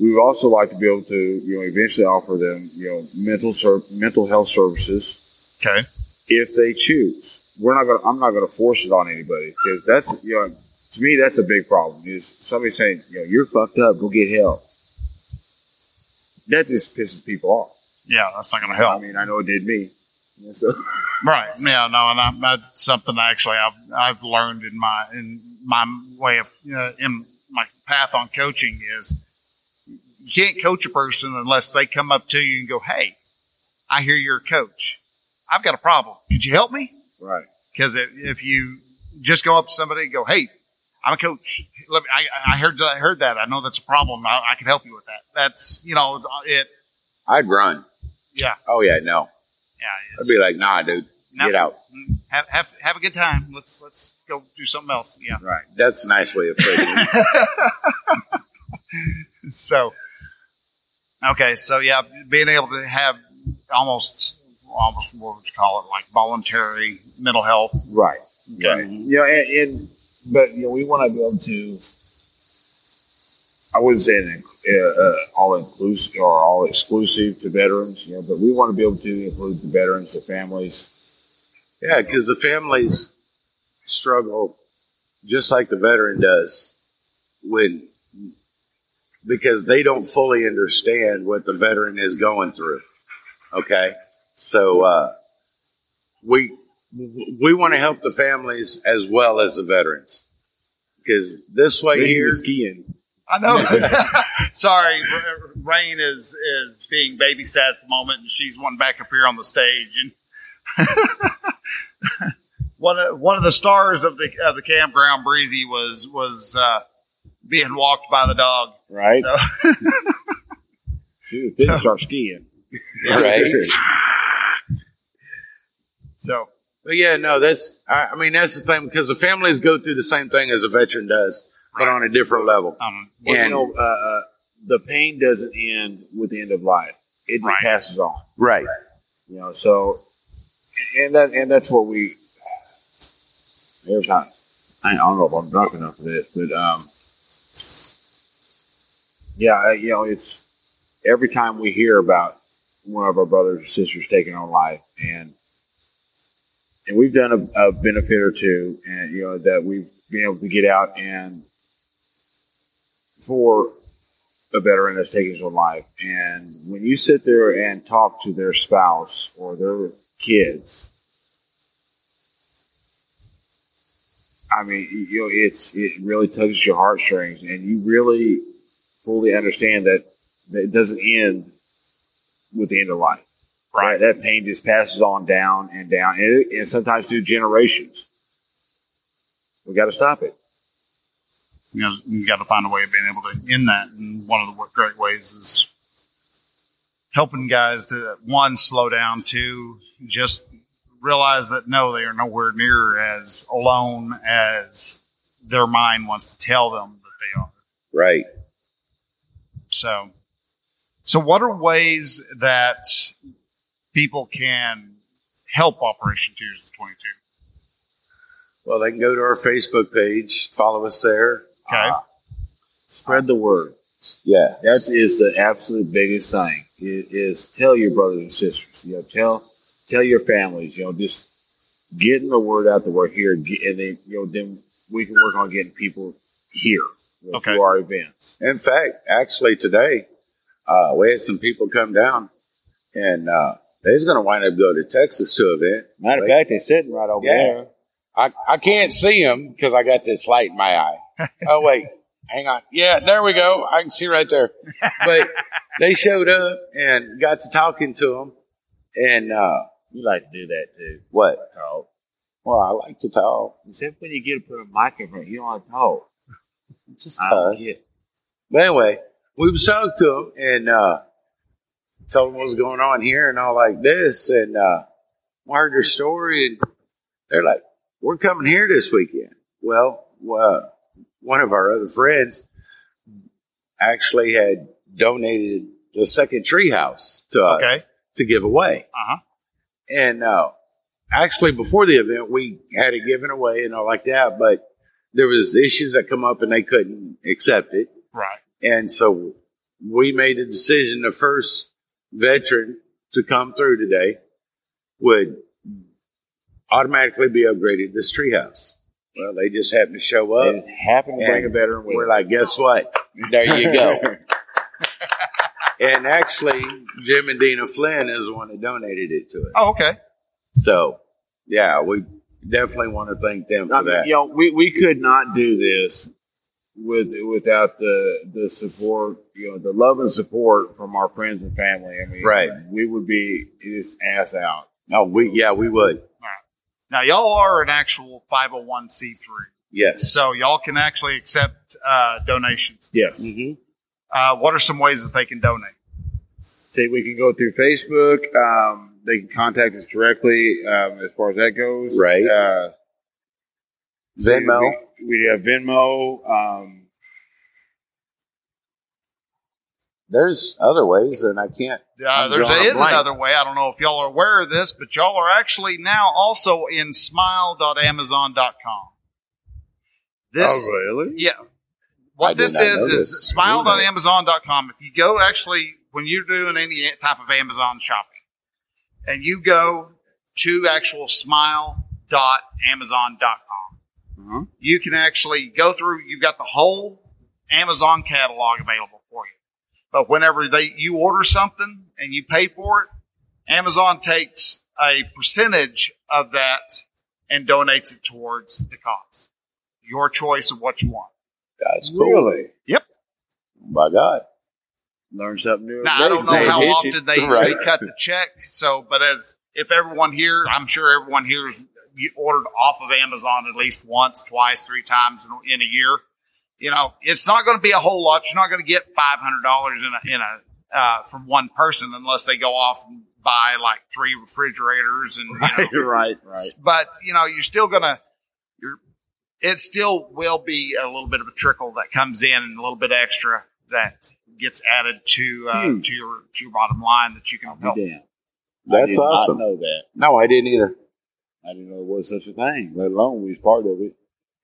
Speaker 4: we would also like to be able to, you know, eventually offer them, you know, mental, ser- mental health services
Speaker 1: Okay.
Speaker 4: if they choose. We're not gonna. I'm not gonna force it on anybody because that's you know to me that's a big problem. Is somebody saying you know you're fucked up, go get help. That just pisses people off.
Speaker 1: Yeah, that's not going to help.
Speaker 4: I mean, I know it did me. So,
Speaker 1: Right. Yeah. No, and I, that's something actually I've I've learned in my in my way of uh, in my path on coaching is you can't coach a person unless they come up to you and go, "Hey, I hear you're a coach. I've got a problem. Could you help me?"
Speaker 4: right.
Speaker 1: Because if you just go up to somebody and go, "Hey, I'm a coach. Let me, I, I heard I heard that. I know that's a problem. I, I can help you with that. That's you know it.
Speaker 3: I'd run.
Speaker 1: Yeah,
Speaker 3: Oh yeah, no.
Speaker 1: yeah.
Speaker 3: I'd be like, nah, dude,
Speaker 1: no,
Speaker 3: get out. Mm-hmm.
Speaker 1: Have, have have a good time. Let's let's go do something else. Yeah.
Speaker 3: Right. That's a nice way of putting it.
Speaker 1: so okay so yeah being able to have almost almost what would you call it like voluntary mental health
Speaker 4: Right.
Speaker 1: Okay.
Speaker 4: Right. You know, and, and but you know, we want to be able to. I wouldn't say an, uh, uh, all inclusive or all exclusive to veterans, you know, but we want to be able to include the veterans, the families.
Speaker 3: yeah, because the families struggle just like the veteran does when because they don't fully understand what the veteran is going through. Okay, so uh, we we want to help the families as well as the veterans because this way here,
Speaker 4: skiing.
Speaker 1: i know sorry rain is is being babysat at the moment and she's one back up here on the stage and one of one of the stars of the of the campground breezy was was uh being walked by the dog
Speaker 4: Right.
Speaker 1: so
Speaker 4: Shoot, didn't start skiing.
Speaker 3: right?
Speaker 1: so
Speaker 3: But yeah, no, that's I, I mean that's the thing because the families go through the same thing as a veteran does, but on a different level.
Speaker 1: um
Speaker 4: Well, you know, uh, uh, the pain doesn't end with the end of life; it just
Speaker 1: Right.
Speaker 4: passes on.
Speaker 3: Right.
Speaker 4: You know, so and that and that's what we. Every time, I don't know if I'm drunk enough for this, but um, yeah, you know, it's every time we hear about one of our brothers or sisters taking on life, and and we've done a, a benefit or two, and you know that we've been able to get out and for a veteran that's taking his own life. And when you sit there and talk to their spouse or their kids, I mean, you know, it's it really tugs your heartstrings, and you really fully understand that, that it doesn't end with the end of life.
Speaker 1: Right.
Speaker 4: That, that pain just passes on down and down, and, and sometimes through generations. We got to stop it.
Speaker 1: you know, you got to find a way of being able to end that. And one of the great ways is helping guys to one slow down, two just realize that no, they are nowhere near as alone as their mind wants to tell them that they are.
Speaker 3: Right.
Speaker 1: So, so what are ways that people can help Operation Tears of 22?
Speaker 3: Well, they can go to our Facebook page, follow us there.
Speaker 1: Okay.
Speaker 3: Uh,
Speaker 4: Spread the word.
Speaker 3: yeah.
Speaker 4: That is the absolute biggest thing. Is, is tell your brothers and sisters. You know, tell tell your families. You know, just getting the word out that we're here, and then you know, then we can work on getting people here you know,
Speaker 1: Okay.
Speaker 4: to our events.
Speaker 3: In fact, actually today, uh, we had some people come down and, uh, they's going to wind up going to Texas to event.
Speaker 4: Matter of fact, they're sitting right over
Speaker 3: Yeah.
Speaker 4: there.
Speaker 3: I, I can't see them because I got this light in my eye. oh, wait. Hang on. Yeah, there we go. I can see right there. But they showed up and got to talking to them. And, uh,
Speaker 4: You like to do that too.
Speaker 3: what?
Speaker 4: Talk.
Speaker 3: Well, I like to talk.
Speaker 4: Except when you get to put a mic in front, you don't like to talk.
Speaker 3: Just talk. But anyway, we was talking to them and uh, told them what was going on here and all like this. And uh, heard their story, and they're like, "We're coming here this weekend." Well, uh, one of our other friends actually had donated the second treehouse to us
Speaker 1: Okay.
Speaker 3: to give away.
Speaker 1: Uh huh.
Speaker 3: And uh, actually, before the event, we had it given away and all like that. But there was issues that come up, and they couldn't accept it.
Speaker 1: Right.
Speaker 3: And so we made a decision. The first veteran to come through today would automatically be upgraded to this treehouse. Well, they just happened to show up.
Speaker 4: They happen to bring a
Speaker 3: And
Speaker 4: veteran
Speaker 3: We're like, guess what? There you go. and actually, Jim and Dina Flynn is the one that donated it to us.
Speaker 1: Oh, okay.
Speaker 3: So, yeah, we definitely want to thank them for
Speaker 4: I mean,
Speaker 3: that.
Speaker 4: you know, we, we could not do this with without the the support, you know, the love and support from our friends and family. I mean,
Speaker 3: Right.
Speaker 4: We would be just ass out.
Speaker 3: No, we yeah, we would.
Speaker 1: Now, y'all are an actual 501c3.
Speaker 3: Yes.
Speaker 1: So y'all can actually accept uh, donations.
Speaker 4: Yes.
Speaker 3: hmm
Speaker 1: Uh, what are some ways that they can donate?
Speaker 4: Say we can go through Facebook. Um, they can contact us directly um, as far as that goes.
Speaker 3: Right.
Speaker 4: Uh,
Speaker 3: Venmo.
Speaker 4: We, we have Venmo. Um,
Speaker 3: There's other ways, and I can't.
Speaker 1: Uh,
Speaker 3: I'm
Speaker 1: there
Speaker 3: drawing a
Speaker 1: is
Speaker 3: blank.
Speaker 1: another way. I don't know if y'all are aware of this, but y'all are actually now also in smile.amazon.com. This,
Speaker 4: Oh, really?
Speaker 1: yeah. What
Speaker 3: did
Speaker 1: this
Speaker 3: not
Speaker 1: is
Speaker 3: know
Speaker 1: is
Speaker 3: this.
Speaker 1: smile.amazon.com. If you go actually when you're doing any type of Amazon shopping, and you go to actual smile.amazon.com,
Speaker 4: Uh-huh.
Speaker 1: you can actually go through. You've got the whole Amazon catalog available for you. But whenever they you order something and you pay for it, Amazon takes a percentage of that and donates it towards the cause. Your choice of what you want.
Speaker 3: That's cool.
Speaker 4: Really?
Speaker 3: By God.
Speaker 4: Learn something new.
Speaker 1: Now I don't know
Speaker 4: They
Speaker 1: how
Speaker 4: hit you.
Speaker 1: often they,
Speaker 3: Right.
Speaker 1: they cut the check. So, but as if everyone here, I'm sure everyone here has ordered off of Amazon at least once, twice, three times in, in a year. You know, it's not going to be a whole lot. You're not going to get five hundred dollars in a in a uh, from one person unless they go off and buy like three refrigerators and you know,
Speaker 4: Right, right, right.
Speaker 1: but you know you're still gonna you're it still will be a little bit of a trickle that comes in and a little bit extra that gets added to uh,
Speaker 4: Hmm.
Speaker 1: to your to your bottom line that you can help.
Speaker 4: Damn. I
Speaker 3: That's
Speaker 4: did not
Speaker 3: awesome.
Speaker 4: know that.
Speaker 3: No, I didn't either.
Speaker 4: I didn't know there was such a thing, let alone we was part of it.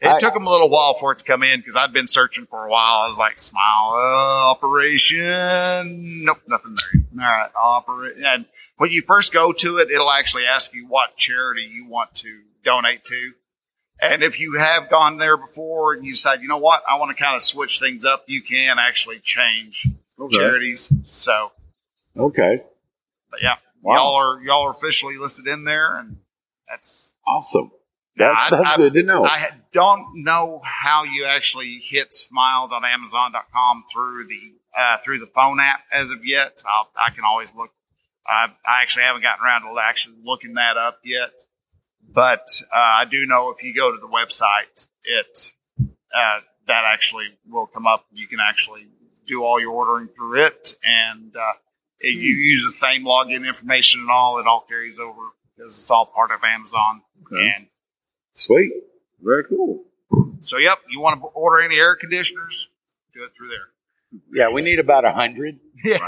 Speaker 1: It
Speaker 3: I-
Speaker 1: took them a little while for it to come in because I'd been searching for a while. I was like, "Smile uh, operation, nope, nothing there." All right, operate. And when you first go to it, it'll actually ask you what charity you want to donate to. And if you have gone there before and you decide, you know what, I want to kind of switch things up, you can actually change charities. So,
Speaker 3: Okay.
Speaker 1: but yeah,
Speaker 3: Wow.
Speaker 1: y'all are y'all are officially listed in there, and that's
Speaker 3: Awesome. That's
Speaker 1: I-
Speaker 3: that's
Speaker 1: I-
Speaker 3: good to know.
Speaker 1: I don't know how you actually hit smile.amazon.com through the uh, through the phone app as of yet. I'll, I can always look. I I actually haven't gotten around to actually looking that up yet, but uh, I do know if you go to the website, it uh, that actually will come up. You can actually do all your ordering through it, and uh, if you use the same login information and all. It all carries over because it's all part of Amazon.
Speaker 4: Okay.
Speaker 1: And
Speaker 3: Sweet.
Speaker 4: Very cool.
Speaker 1: so, yep, you want to order any air conditioners? Do it through there.
Speaker 3: Yeah, we need about a hundred.
Speaker 1: Yeah.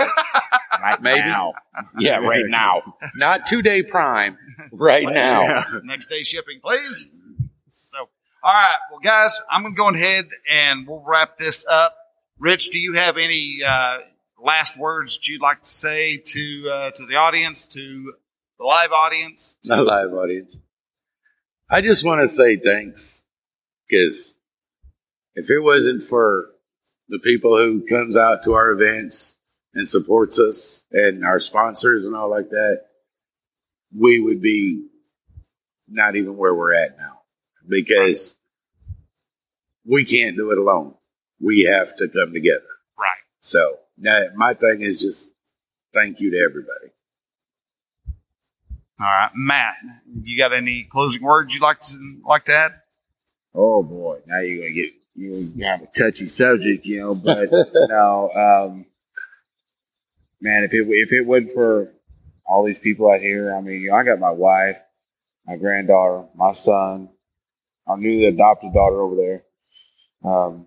Speaker 4: Right
Speaker 3: Maybe.
Speaker 4: now.
Speaker 3: Yeah, right now. Not two day prime. Right now.
Speaker 1: Next day shipping, please. So, all right. Well, guys, I'm going to go ahead and we'll wrap this up. Rich, do you have any uh, last words that you'd like to say to uh, to the audience, to the live audience?
Speaker 3: Not live audience. I just want to say thanks because if it wasn't for the people who comes out to our events and supports us and our sponsors and all like that, we would be not even where we're at now because we can't do it alone. We have to come together.
Speaker 1: Right.
Speaker 3: So now my thing is just thank you to everybody.
Speaker 1: All right, Matt, you got any closing words you'd like to like to add?
Speaker 4: Oh boy, now you're gonna get you have a touchy subject, you know. But no, um, man, if it if it wasn't for all these people out here, I mean, you know, I got my wife, my granddaughter, my son, our newly adopted daughter over there. Um,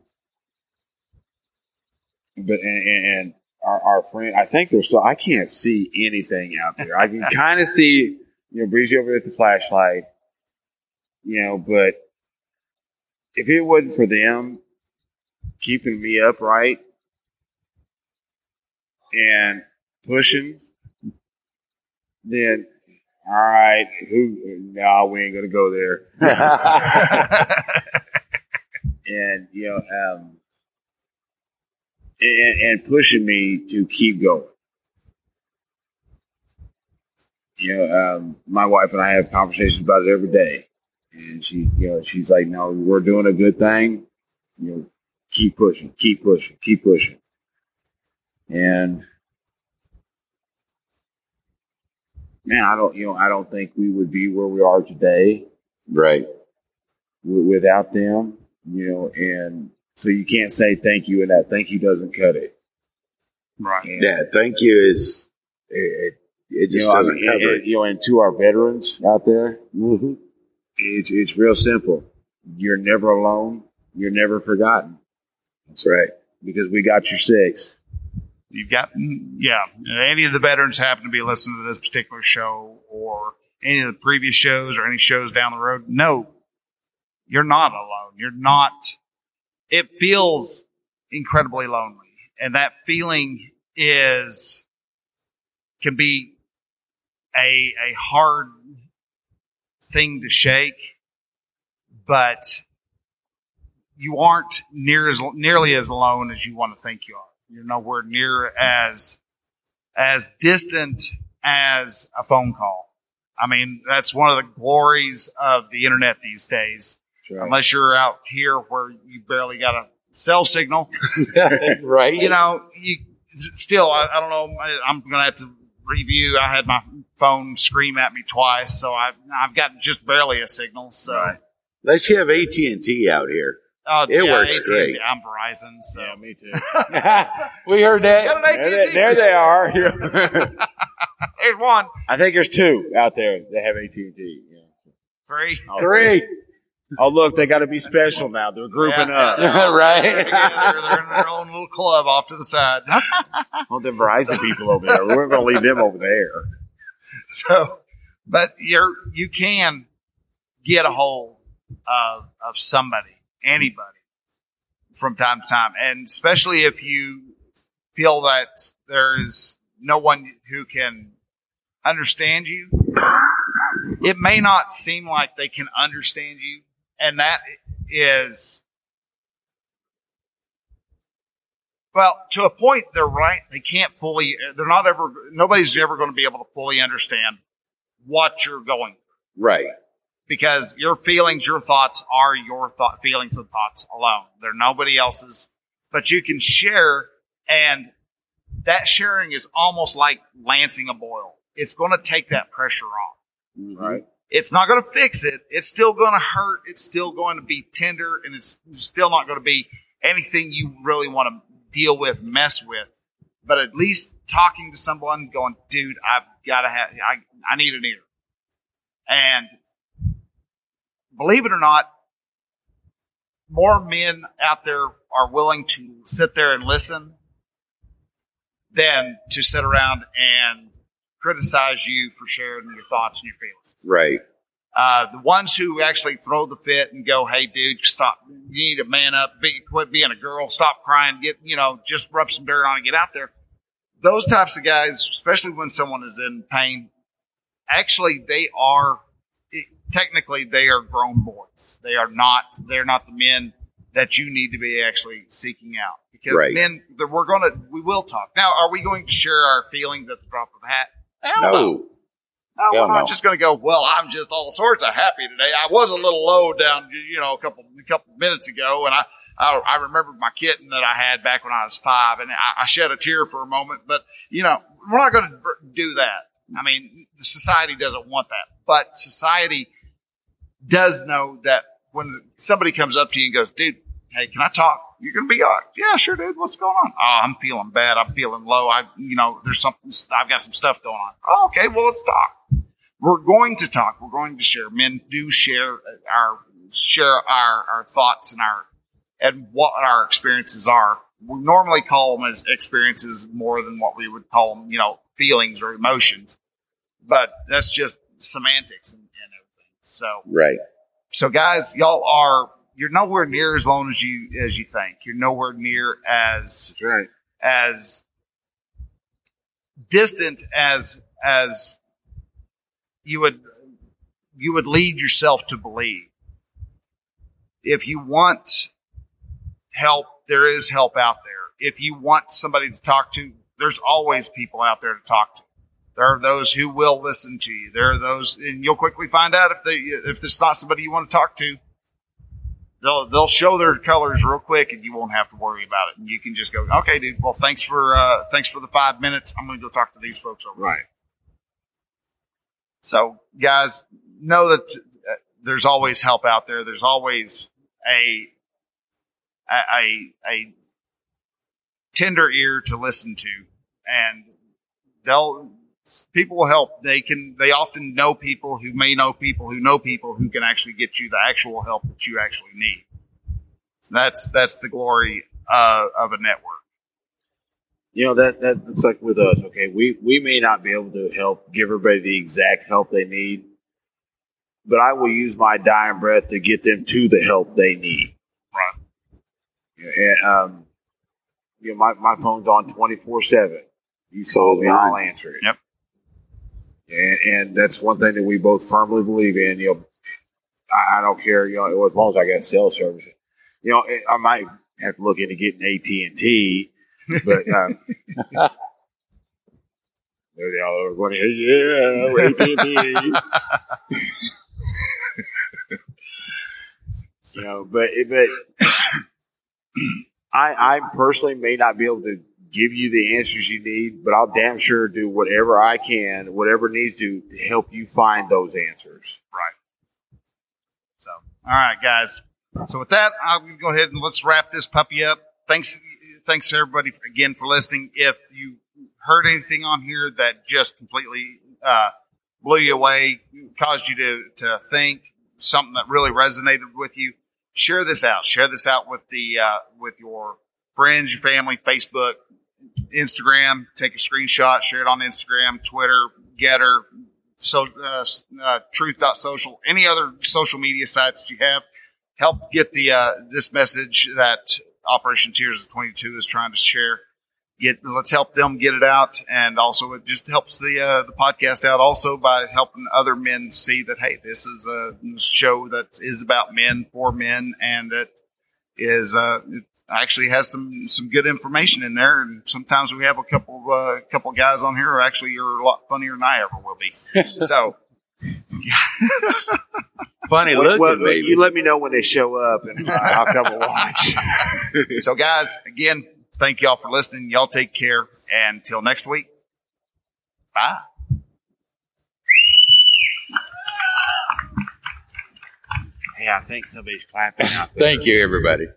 Speaker 4: but and, and, and our, our friend, I think they're still. I can't see anything out there. I can kind of see, you know, Breezy over there with the flashlight, you know, but if it wasn't for them keeping me upright and pushing, then all right, who? No, we ain't gonna go there. and you know, um, and, and pushing me to keep going. You know, um, my wife and I have conversations about it every day, and she, you know, she's like, "No, we're doing a good thing. You know, keep pushing, keep pushing, keep pushing." And man, I don't, you know, I don't think we would be where we are today
Speaker 3: Right.
Speaker 4: without them. you know, and so you can't say thank you, and that thank you doesn't cut it.
Speaker 1: Right.
Speaker 4: And,
Speaker 3: Yeah, thank you is it. It, it
Speaker 4: you
Speaker 3: just
Speaker 4: know,
Speaker 3: doesn't
Speaker 4: mean,
Speaker 3: cover
Speaker 4: and-
Speaker 3: it.
Speaker 4: and, you know, and to our veterans out there,
Speaker 3: Mm-hmm.
Speaker 4: it's it's real simple. You're never alone. You're never forgotten
Speaker 3: That's right.
Speaker 4: because we got your six.
Speaker 1: You've got, yeah, any of the veterans happen to be listening to this particular show or any of the previous shows or any shows down the road, no, you're not alone. You're not, it feels incredibly lonely. And that feeling is, can be a, a hard thing to shake, but you aren't near as nearly as alone as you want to think you are. You're nowhere near as as distant as a phone call. I mean, that's one of the glories of the internet these days.
Speaker 4: That's right.
Speaker 1: Unless you're out here where you barely got a cell signal,
Speaker 3: right.
Speaker 1: you know, you still, I, I don't know. I, I'm going to have to review. I had my phone scream at me twice, so I, I've got just barely a signal. So
Speaker 4: Right.
Speaker 3: Let's have AT and T out here.
Speaker 1: uh,
Speaker 3: It works
Speaker 1: AT&T.
Speaker 3: great.
Speaker 1: I'm Verizon, so
Speaker 4: Yeah, me too.
Speaker 3: we heard
Speaker 1: Got
Speaker 3: that.
Speaker 1: an
Speaker 4: there, they,
Speaker 1: AT&T.
Speaker 4: there they are.
Speaker 1: There's one,
Speaker 4: I think there's two out there that have AT and T.
Speaker 1: three.
Speaker 3: Three.
Speaker 4: Oh, look, they got to be special now. They're grouping
Speaker 1: Yeah,
Speaker 4: up.
Speaker 1: yeah, They're,
Speaker 3: right.
Speaker 1: together. They're in their own little club off to the side.
Speaker 4: well, the Verizon people over there. We're going to leave them over there.
Speaker 1: So, but you're you can get a hold of of somebody, anybody, from time to time, and especially if you feel that there is no one who can understand you. It may not seem like they can understand you, and that is. Well, to a point, they're right. They can't fully. They're not ever. Nobody's ever going to be able to fully understand what you're going through
Speaker 3: Right.
Speaker 1: because your feelings, your thoughts are your thought, feelings and thoughts alone. They're nobody else's, but you can share, and that sharing is almost like lancing a boil. It's going to take that pressure off. Mm-hmm.
Speaker 4: Right.
Speaker 1: It's not going to fix it. It's still going to hurt. It's still going to be tender, and it's still not going to be anything you really want to deal with, mess with. But at least talking to someone, going, dude, I've got to have, I, I need an ear. And believe it or not, more men out there are willing to sit there and listen than to sit around and criticize you for sharing your thoughts and your feelings.
Speaker 3: Right.
Speaker 1: Uh, the ones who actually throw the fit and go, "Hey, dude, stop! You need to man up. Be, quit being a girl. Stop crying. Get you know, just rub some dirt on and get out there." Those types of guys, especially when someone is in pain, actually they are technically they are grown boys. They are not. They're not the men that you need to be actually seeking out because
Speaker 3: Right.
Speaker 1: men. We're gonna. We will talk. Now, are we going to share our feelings at the drop of a hat? Hell no.
Speaker 3: No.
Speaker 1: No,
Speaker 3: Hell
Speaker 1: we're not
Speaker 3: no.
Speaker 1: just going to go. Well, I'm just all sorts of happy today. I was a little low down, you know, a couple a couple minutes ago, and I I, I remembered my kitten that I had back when I was five, and I, I shed a tear for a moment. But you know, we're not going to do that. I mean, society doesn't want that, but society does know that when somebody comes up to you and goes, "Dude, hey, can I talk?" You're to be like, "Yeah, sure, dude. What's going on?" Oh, I'm feeling bad. I'm feeling low. I, you know, there's something. I've got some stuff going on. Oh, okay. Well, let's talk. We're going to talk. We're going to share. Men do share our share our our thoughts and our and what our experiences are. We normally call them as experiences more than what we would call them, you know, feelings or emotions. But that's just semantics and, and everything. So
Speaker 3: Right.
Speaker 1: so guys, y'all are you're nowhere near as long as you as you think. You're nowhere near as
Speaker 4: right.
Speaker 1: as distant as as you would you would lead yourself to believe. If you want help, there is help out there. If you want somebody to talk to, there's always people out there to talk to. There are those who will listen to you. There are those, and you'll quickly find out if they if it's not somebody you want to talk to. They'll they'll show their colors real quick, and you won't have to worry about it. And you can just go, okay, dude. Well, thanks for uh, thanks for the five minutes. I'm going to go talk to these folks over.
Speaker 4: Right.
Speaker 1: So, guys, know that uh, there's always help out there. There's always a a, a, a tender ear to listen to, and they'll people will help. They can. They often know people who may know people who know people who can actually get you the actual help that you actually need. That's that's the glory uh, of a network.
Speaker 4: You know that that- that's like with us. Okay, we we may not be able to help give everybody the exact help they need, but I will use my dying breath to get them to the help they need.
Speaker 1: Right.
Speaker 4: And um, you know, my my phone's on twenty four seven. You call me, I'll answer it.
Speaker 1: Yep.
Speaker 4: And, and that's one thing that we both firmly believe in. You know, I, don't care. You know, as long as I got cell service. You know, I might have to look into getting AT and T, but um, they all are going, yeah, AT and T. Know, but but I I personally may not be able to give you the answers you need, but I'll damn sure do whatever I can, whatever needs to to help you find those answers. Right.
Speaker 1: So, all right, guys. So with that, I'll go ahead and let's wrap this puppy up. Thanks, thanks everybody again for listening. If you heard anything on here that just completely uh, blew you away, caused you to to think something that really resonated with you, share this out. Share this out with the uh, with your friends, your family, Facebook, Instagram. Take a screenshot, share it on Instagram, Twitter, Gettr, so uh, uh, truth.social, any other social media sites you have. Help get the uh, this message that Operation Tears of 22 is trying to share. Get let's help them get it out, and also it just helps the uh, the podcast out also by helping other men see that hey, this is a show that is about men for men, and that is uh, actually has some some good information in there. And sometimes we have a couple uh, couple guys on here who actually are a lot funnier than I ever will be. So
Speaker 3: Funny
Speaker 4: Well,
Speaker 3: looking,
Speaker 4: well,
Speaker 3: baby.
Speaker 4: you let me know when they show up, and uh, I'll come and watch.
Speaker 1: so guys, again, thank y'all for listening. Y'all take care. And until next week, bye.
Speaker 4: hey, I think somebody's clapping out there.
Speaker 3: Thank you, everybody.